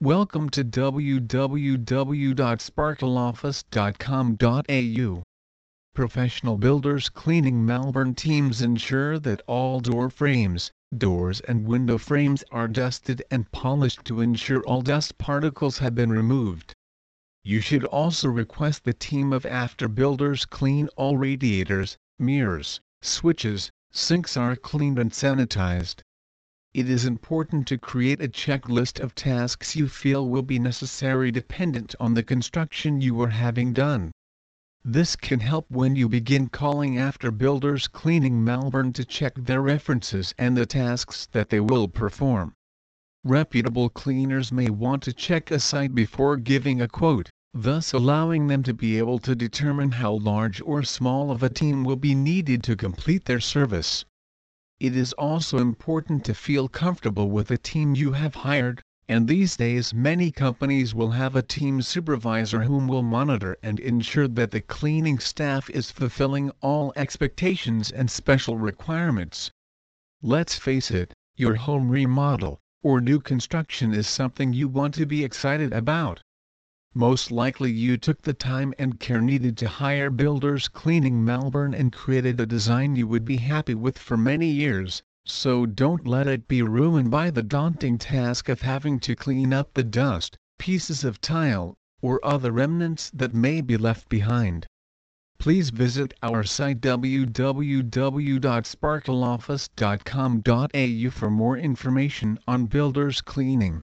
Welcome to www.sparkleoffice.com.au. Professional builders cleaning Melbourne teams ensure that all door frames, doors and window frames are dusted and polished to ensure all dust particles have been removed. You should also request the team of After Builders clean all radiators, mirrors, switches, sinks are cleaned and sanitized. It is important to create a checklist of tasks you feel will be necessary dependent on the construction you are having done. This can help when you begin calling after builders cleaning Melbourne to check their references and the tasks that they will perform. Reputable cleaners may want to check a site before giving a quote, thus allowing them to be able to determine how large or small of a team will be needed to complete their service. It is also important to feel comfortable with the team you have hired, and these days many companies will have a team supervisor whom will monitor and ensure that the cleaning staff is fulfilling all expectations and special requirements. Let's face it, your home remodel or new construction is something you want to be excited about. Most likely you took the time and care needed to hire builders cleaning Melbourne and created a design you would be happy with for many years, so don't let it be ruined by the daunting task of having to clean up the dust, pieces of tile, or other remnants that may be left behind. Please visit our site www.sparkleoffice.com.au for more information on builders cleaning.